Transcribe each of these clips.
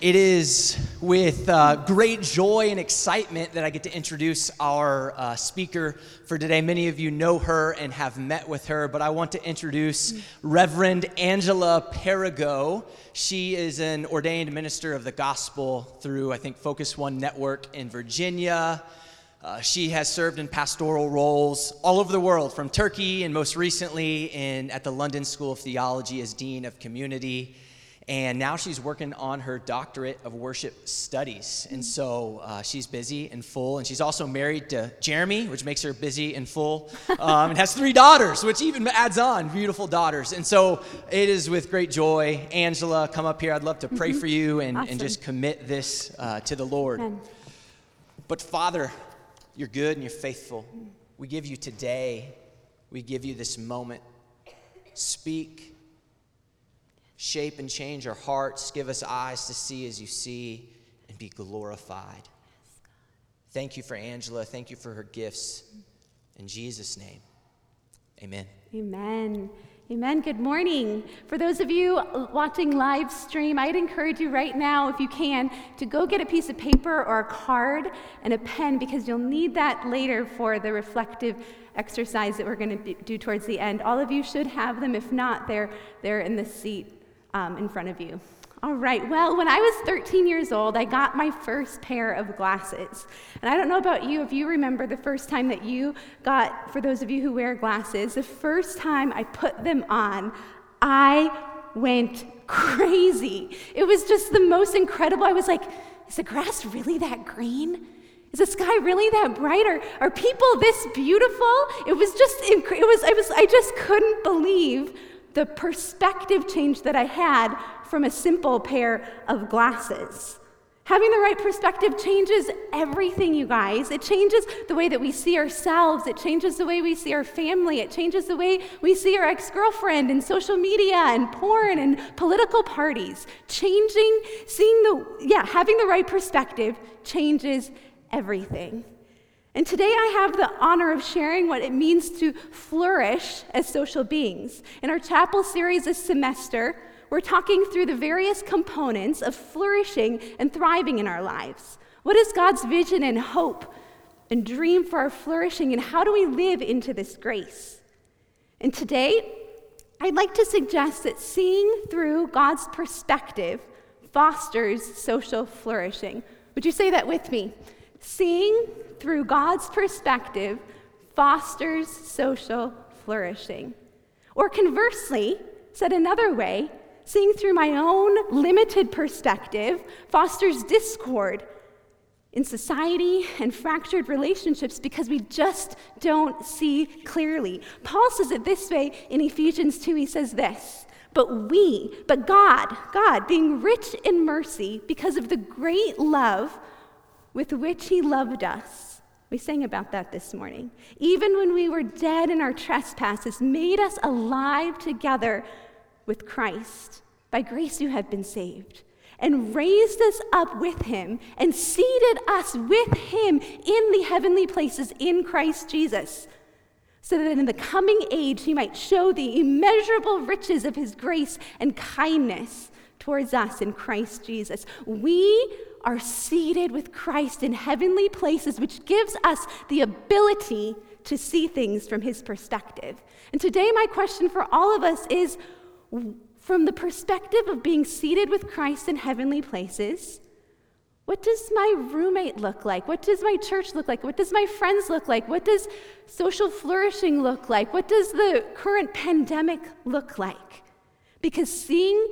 It is with uh, great joy and excitement that I get to introduce our uh, speaker for today. Many of you know her and have met with her, but I want to introduce Reverend Angela Perigo. She is an ordained minister of the gospel through, I think, Focus One Network in Virginia. Uh, she has served in pastoral roles all over the world, from Turkey and most recently in, at the London School of Theology as Dean of Community. And now she's working on her doctorate of worship studies. And so uh, she's busy and full. And she's also married to Jeremy, which makes her busy and full. Um, and has three daughters, which even adds on beautiful daughters. And so it is with great joy. Angela, come up here. I'd love to pray mm-hmm. for you and, awesome. and just commit this uh, to the Lord. Amen. But Father, you're good and you're faithful. We give you today, we give you this moment. Speak shape and change our hearts, give us eyes to see as you see, and be glorified. Thank you for Angela. Thank you for her gifts. In Jesus' name, amen. Amen. Amen. Good morning. For those of you watching live stream, I'd encourage you right now, if you can, to go get a piece of paper or a card and a pen because you'll need that later for the reflective exercise that we're going to do towards the end. All of you should have them. If not, they're, they're in the seat um, in front of you. All right, well, when I was 13 years old, I got my first pair of glasses. And I don't know about you, if you remember the first time that you got, for those of you who wear glasses, the first time I put them on, I went crazy. It was just the most incredible. I was like, is the grass really that green? Is the sky really that bright? Are, are people this beautiful? It was just, it was, I was, I just couldn't believe the perspective change that I had from a simple pair of glasses. Having the right perspective changes everything, you guys. It changes the way that we see ourselves. It changes the way we see our family. It changes the way we see our ex girlfriend and social media and porn and political parties. Changing, seeing the, yeah, having the right perspective changes everything. And today I have the honor of sharing what it means to flourish as social beings. In our chapel series this semester, we're talking through the various components of flourishing and thriving in our lives. What is God's vision and hope and dream for our flourishing, and how do we live into this grace? And today, I'd like to suggest that seeing through God's perspective fosters social flourishing. Would you say that with me? Seeing through God's perspective fosters social flourishing. Or conversely, said another way, seeing through my own limited perspective fosters discord in society and fractured relationships because we just don't see clearly. Paul says it this way in Ephesians 2. He says this But we, but God, God, being rich in mercy because of the great love with which he loved us we sang about that this morning. Even when we were dead in our trespasses, made us alive together with Christ. By grace you have been saved. And raised us up with him and seated us with him in the heavenly places in Christ Jesus, so that in the coming age he might show the immeasurable riches of his grace and kindness towards us in Christ Jesus. We are seated with Christ in heavenly places, which gives us the ability to see things from his perspective. And today, my question for all of us is from the perspective of being seated with Christ in heavenly places, what does my roommate look like? What does my church look like? What does my friends look like? What does social flourishing look like? What does the current pandemic look like? Because seeing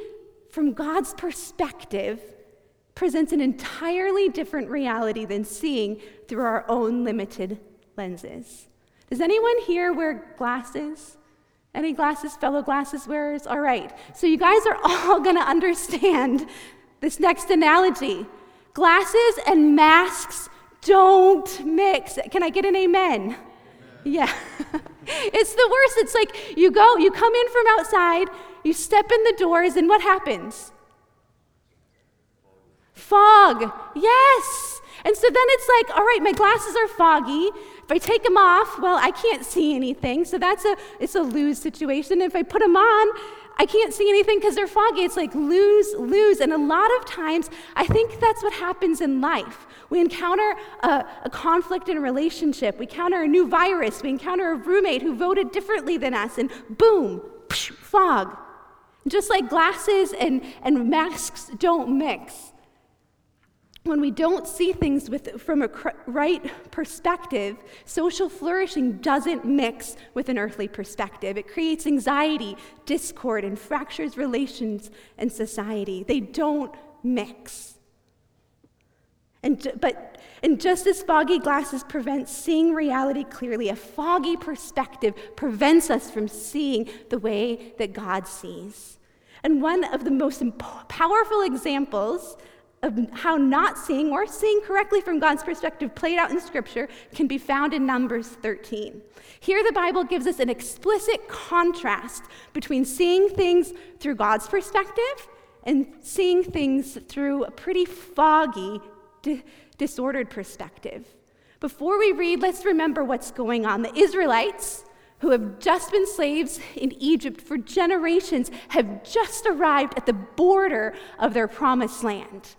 from God's perspective presents an entirely different reality than seeing through our own limited lenses. Does anyone here wear glasses? Any glasses, fellow glasses wearers? All right. So you guys are all going to understand this next analogy. Glasses and masks don't mix. Can I get an amen? amen. Yeah. it's the worst. It's like you go, you come in from outside, you step in the doors, and what happens? Fog. Yes. And so then it's like, all right, my glasses are foggy. If I take them off, well, I can't see anything. So that's a it's a lose situation. If I put them on, I can't see anything because they're foggy. It's like lose, lose. And a lot of times, I think that's what happens in life. We encounter a, a, conflict in a relationship, we encounter a new virus, we encounter a roommate who voted differently than us, and boom, psh, fog. Just like glasses and, and masks don't mix when we don't see things with, from a right perspective, social flourishing doesn't mix with an earthly perspective. It creates anxiety, discord, and fractures relations and society. They don't mix. And, but, and just as foggy glasses prevent seeing reality clearly, a foggy perspective prevents us from seeing the way that God sees. And one of the most powerful examples of how not seeing or seeing correctly from God's perspective played out in Scripture can be found in Numbers 13. Here, the Bible gives us an explicit contrast between seeing things through God's perspective and seeing things through a pretty foggy, di- disordered perspective. Before we read, let's remember what's going on. The Israelites, who have just been slaves in Egypt for generations, have just arrived at the border of their promised land.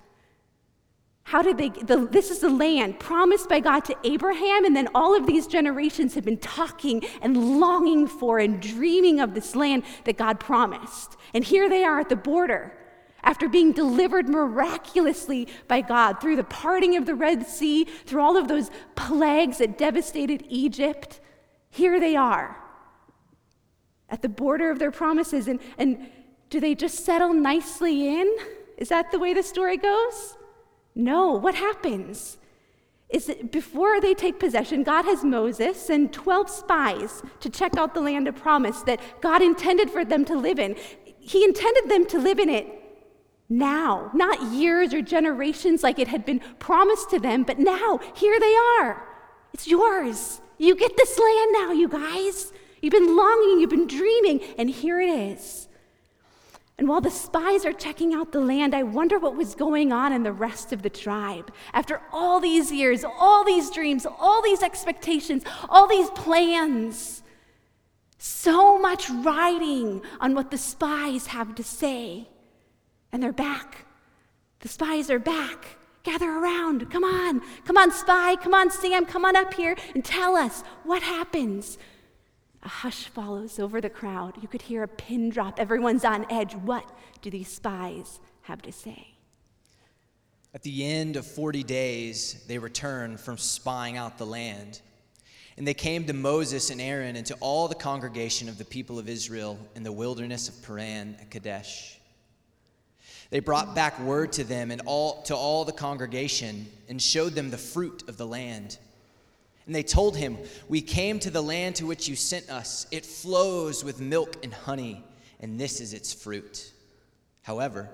How did they? The, this is the land promised by God to Abraham, and then all of these generations have been talking and longing for and dreaming of this land that God promised. And here they are at the border after being delivered miraculously by God through the parting of the Red Sea, through all of those plagues that devastated Egypt. Here they are at the border of their promises. And, and do they just settle nicely in? Is that the way the story goes? No, what happens? Is that before they take possession, God has Moses send 12 spies to check out the land of promise that God intended for them to live in. He intended them to live in it now, not years or generations like it had been promised to them, but now, here they are. It's yours. You get this land now, you guys. You've been longing, you've been dreaming, and here it is. And while the spies are checking out the land, I wonder what was going on in the rest of the tribe. After all these years, all these dreams, all these expectations, all these plans, so much riding on what the spies have to say. And they're back. The spies are back. Gather around. Come on. Come on, spy. Come on, Sam. Come on up here and tell us what happens. A hush follows over the crowd. You could hear a pin drop. Everyone's on edge. What do these spies have to say? At the end of 40 days, they returned from spying out the land. And they came to Moses and Aaron and to all the congregation of the people of Israel in the wilderness of Paran at Kadesh. They brought back word to them and all, to all the congregation and showed them the fruit of the land. And they told him, We came to the land to which you sent us. It flows with milk and honey, and this is its fruit. However,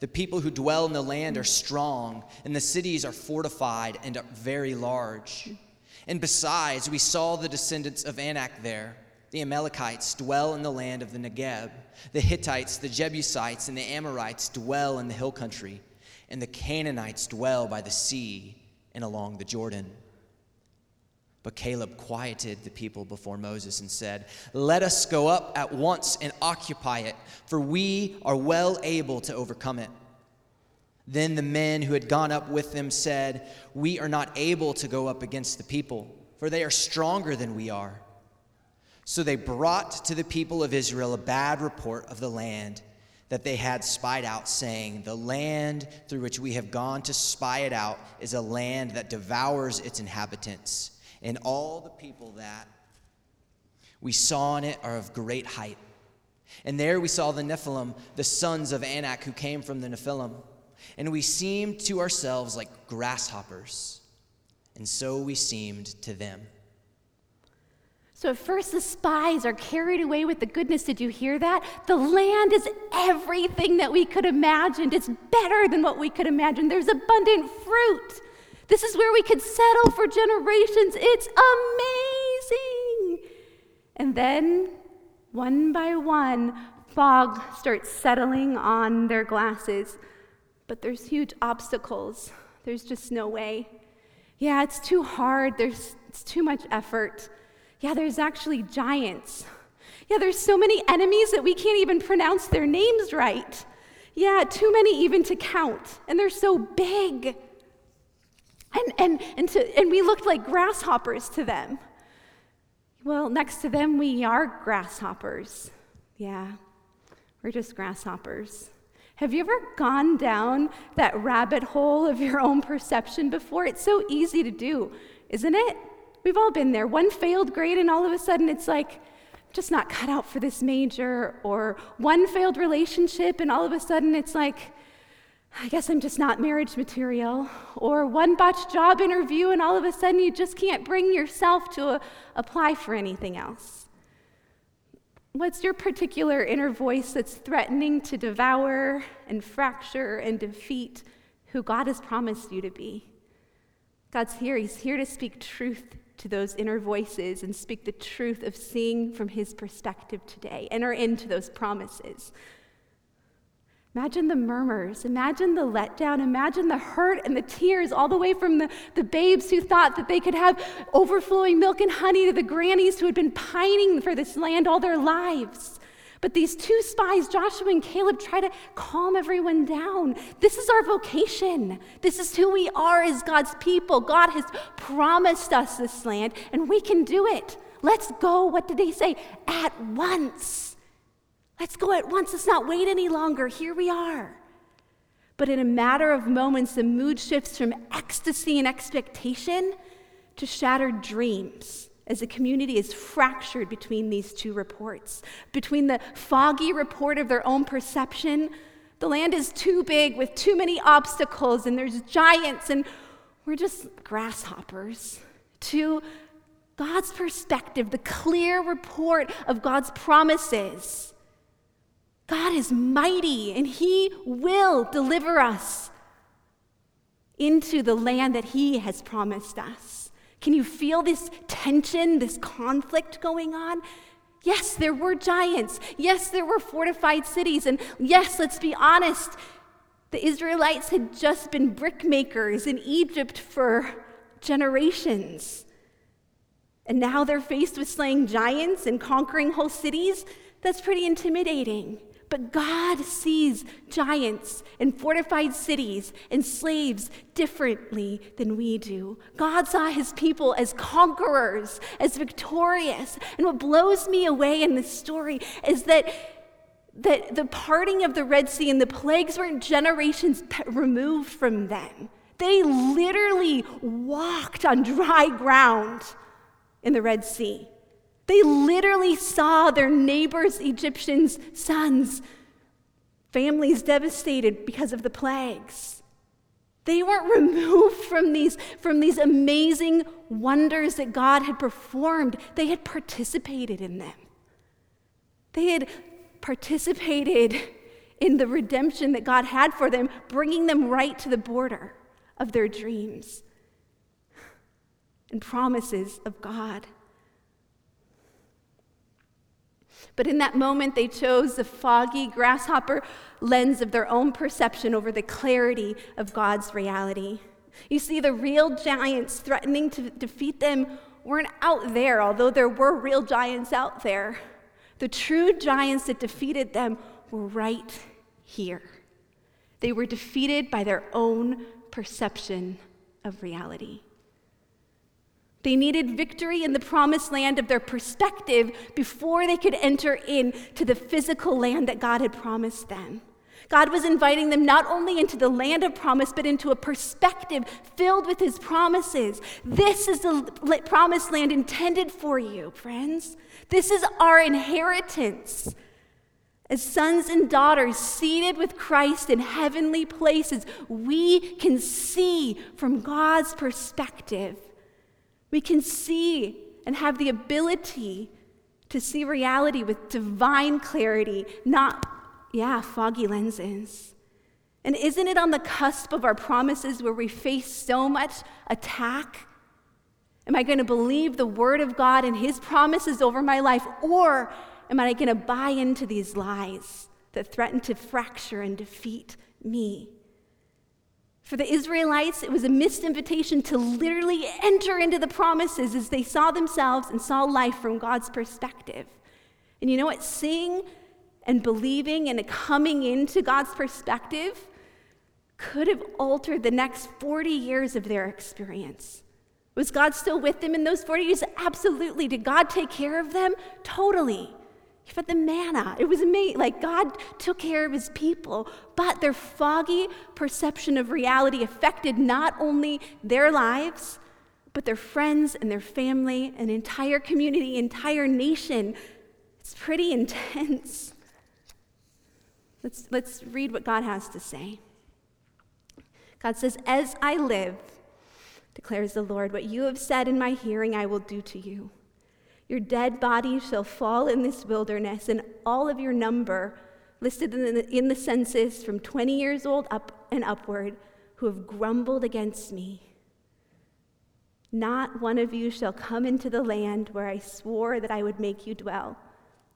the people who dwell in the land are strong, and the cities are fortified and are very large. And besides, we saw the descendants of Anak there. The Amalekites dwell in the land of the Negeb. The Hittites, the Jebusites, and the Amorites dwell in the hill country. And the Canaanites dwell by the sea and along the Jordan. But Caleb quieted the people before Moses and said, Let us go up at once and occupy it, for we are well able to overcome it. Then the men who had gone up with them said, We are not able to go up against the people, for they are stronger than we are. So they brought to the people of Israel a bad report of the land that they had spied out, saying, The land through which we have gone to spy it out is a land that devours its inhabitants and all the people that we saw in it are of great height. And there we saw the Nephilim, the sons of Anak, who came from the Nephilim. And we seemed to ourselves like grasshoppers, and so we seemed to them. So at first, the spies are carried away with the goodness. Did you hear that? The land is everything that we could imagine. It's better than what we could imagine. There's abundant fruit. This is where we could settle for generations. It's amazing. And then, one by one, fog starts settling on their glasses. But there's huge obstacles. There's just no way. Yeah, it's too hard. There's it's too much effort. Yeah, there's actually giants. Yeah, there's so many enemies that we can't even pronounce their names right. Yeah, too many even to count. And they're so big. And, and, and, to, and we looked like grasshoppers to them. Well, next to them, we are grasshoppers. Yeah, we're just grasshoppers. Have you ever gone down that rabbit hole of your own perception before? It's so easy to do, isn't it? We've all been there. One failed grade, and all of a sudden it's like, just not cut out for this major, or one failed relationship, and all of a sudden it's like, I guess I'm just not marriage material. Or one botched job interview, and all of a sudden you just can't bring yourself to a, apply for anything else. What's your particular inner voice that's threatening to devour and fracture and defeat who God has promised you to be? God's here. He's here to speak truth to those inner voices and speak the truth of seeing from His perspective today. Enter into those promises. Imagine the murmurs, imagine the letdown, imagine the hurt and the tears, all the way from the, the babes who thought that they could have overflowing milk and honey to the grannies who had been pining for this land all their lives. But these two spies, Joshua and Caleb, try to calm everyone down. This is our vocation. This is who we are as God's people. God has promised us this land, and we can do it. Let's go, what did they say? At once. Let's go at once. Let's not wait any longer. Here we are. But in a matter of moments, the mood shifts from ecstasy and expectation to shattered dreams as the community is fractured between these two reports. Between the foggy report of their own perception, the land is too big with too many obstacles, and there's giants, and we're just grasshoppers, to God's perspective, the clear report of God's promises God is mighty and He will deliver us into the land that He has promised us. Can you feel this tension, this conflict going on? Yes, there were giants. Yes, there were fortified cities. And yes, let's be honest, the Israelites had just been brickmakers in Egypt for generations. And now they're faced with slaying giants and conquering whole cities. That's pretty intimidating. But God sees giants and fortified cities and slaves differently than we do. God saw his people as conquerors, as victorious. And what blows me away in this story is that, that the parting of the Red Sea and the plagues weren't generations removed from them. They literally walked on dry ground in the Red Sea. They literally saw their neighbors' Egyptians' sons, families devastated because of the plagues. They weren't removed from these, from these amazing wonders that God had performed, they had participated in them. They had participated in the redemption that God had for them, bringing them right to the border of their dreams and promises of God. But in that moment, they chose the foggy, grasshopper lens of their own perception over the clarity of God's reality. You see, the real giants threatening to defeat them weren't out there, although there were real giants out there. The true giants that defeated them were right here. They were defeated by their own perception of reality. They needed victory in the promised land of their perspective before they could enter into the physical land that God had promised them. God was inviting them not only into the land of promise, but into a perspective filled with his promises. This is the promised land intended for you, friends. This is our inheritance. As sons and daughters seated with Christ in heavenly places, we can see from God's perspective we can see and have the ability to see reality with divine clarity, not, yeah, foggy lenses. And isn't it on the cusp of our promises where we face so much attack? Am I going to believe the word of God and his promises over my life, or am I going to buy into these lies that threaten to fracture and defeat me? For the Israelites, it was a missed invitation to literally enter into the promises as they saw themselves and saw life from God's perspective. And you know what? Seeing and believing and coming into God's perspective could have altered the next 40 years of their experience. Was God still with them in those 40 years? Absolutely. Did God take care of them? Totally. He fed them manna. It was amazing. Like God took care of his people, but their foggy perception of reality affected not only their lives, but their friends and their family, an entire community, entire nation. It's pretty intense. Let's, let's read what God has to say. God says, As I live, declares the Lord. What you have said in my hearing, I will do to you. Your dead bodies shall fall in this wilderness, and all of your number, listed in the, in the census from 20 years old up and upward, who have grumbled against me. Not one of you shall come into the land where I swore that I would make you dwell,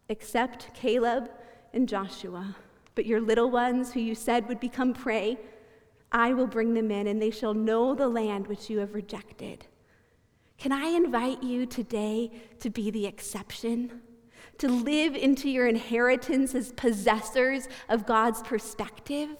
except Caleb and Joshua. But your little ones, who you said would become prey, I will bring them in, and they shall know the land which you have rejected. Can I invite you today to be the exception? To live into your inheritance as possessors of God's perspective?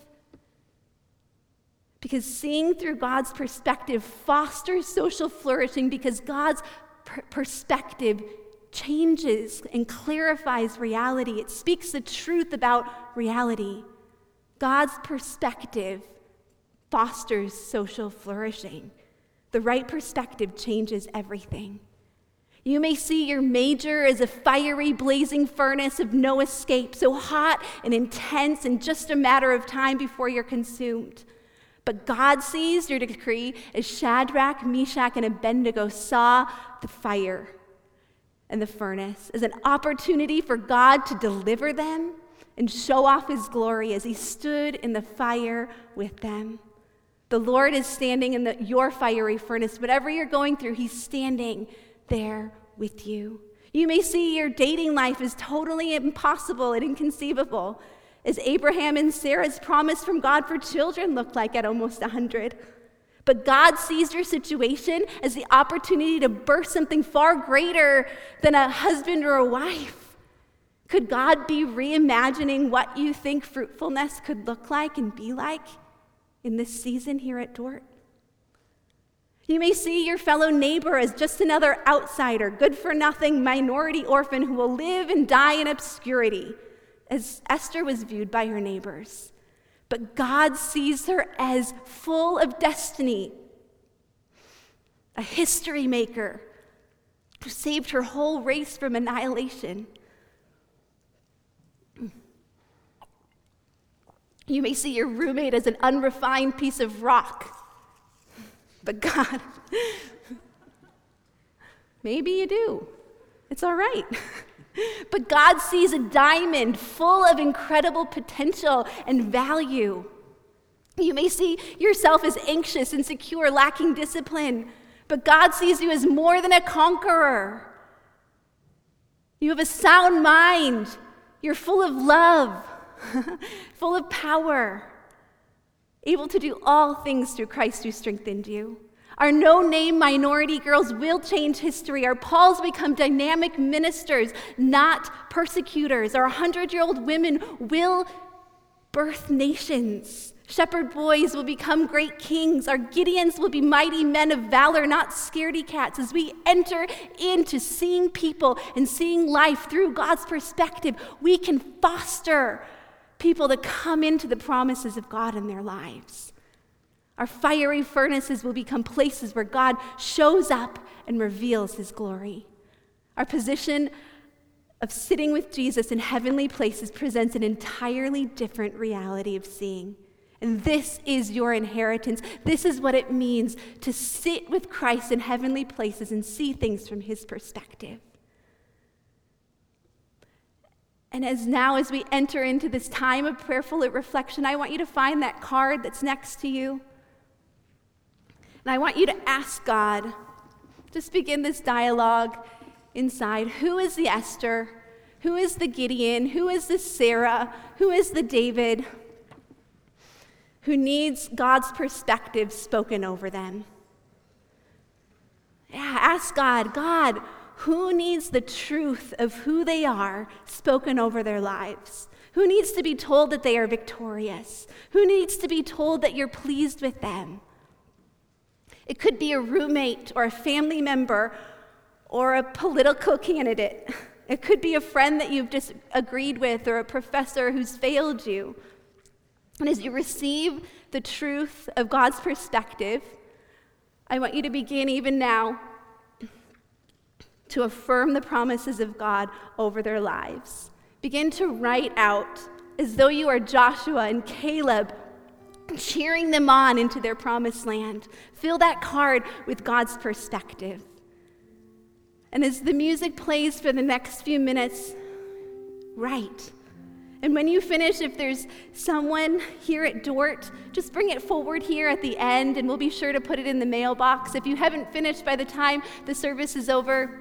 Because seeing through God's perspective fosters social flourishing because God's per- perspective changes and clarifies reality. It speaks the truth about reality. God's perspective fosters social flourishing. The right perspective changes everything. You may see your major as a fiery, blazing furnace of no escape, so hot and intense and just a matter of time before you're consumed. But God sees your decree as Shadrach, Meshach, and Abednego saw the fire and the furnace as an opportunity for God to deliver them and show off his glory as he stood in the fire with them. The Lord is standing in the, your fiery furnace. Whatever you're going through, He's standing there with you. You may see your dating life is totally impossible and inconceivable, as Abraham and Sarah's promise from God for children looked like at almost 100. But God sees your situation as the opportunity to birth something far greater than a husband or a wife. Could God be reimagining what you think fruitfulness could look like and be like? In this season here at Dordt. You may see your fellow neighbor as just another outsider, good for nothing minority orphan who will live and die in obscurity, as Esther was viewed by her neighbors. But God sees her as full of destiny, a history maker who saved her whole race from annihilation. You may see your roommate as an unrefined piece of rock. But God, maybe you do. It's all right. But God sees a diamond full of incredible potential and value. You may see yourself as anxious, insecure, lacking discipline, but God sees you as more than a conqueror. You have a sound mind, you're full of love. full of power, able to do all things through Christ who strengthened you. Our no name minority girls will change history. Our Pauls become dynamic ministers, not persecutors. Our 100 year old women will birth nations. Shepherd boys will become great kings. Our Gideons will be mighty men of valor, not scaredy cats. As we enter into seeing people and seeing life through God's perspective, we can foster people to come into the promises of God in their lives. Our fiery furnaces will become places where God shows up and reveals his glory. Our position of sitting with Jesus in heavenly places presents an entirely different reality of seeing. And this is your inheritance. This is what it means to sit with Christ in heavenly places and see things from his perspective. And as now, as we enter into this time of prayerful reflection, I want you to find that card that's next to you. And I want you to ask God, just begin this dialogue inside. Who is the Esther? Who is the Gideon? Who is the Sarah? Who is the David? Who needs God's perspective spoken over them? Yeah, ask God, God, Who needs the truth of who they are spoken over their lives? Who needs to be told that they are victorious? Who needs to be told that you're pleased with them? It could be a roommate or a family member or a political candidate. It could be a friend that you've disagreed with or a professor who's failed you. And as you receive the truth of God's perspective, I want you to begin even now to affirm the promises of God over their lives. Begin to write out as though you are Joshua and Caleb, cheering them on into their promised land. Fill that card with God's perspective. And as the music plays for the next few minutes, write. And when you finish, if there's someone here at Dordt, just bring it forward here at the end, and we'll be sure to put it in the mailbox. If you haven't finished by the time the service is over,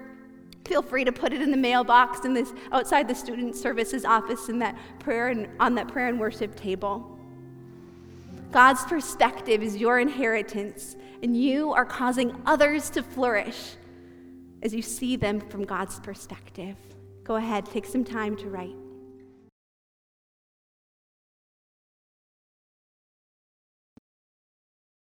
feel free to put it in the mailbox in this outside the student services office in that prayer and on that prayer and worship table. God's perspective is your inheritance, and you are causing others to flourish as you see them from God's perspective. Go ahead, take some time to write.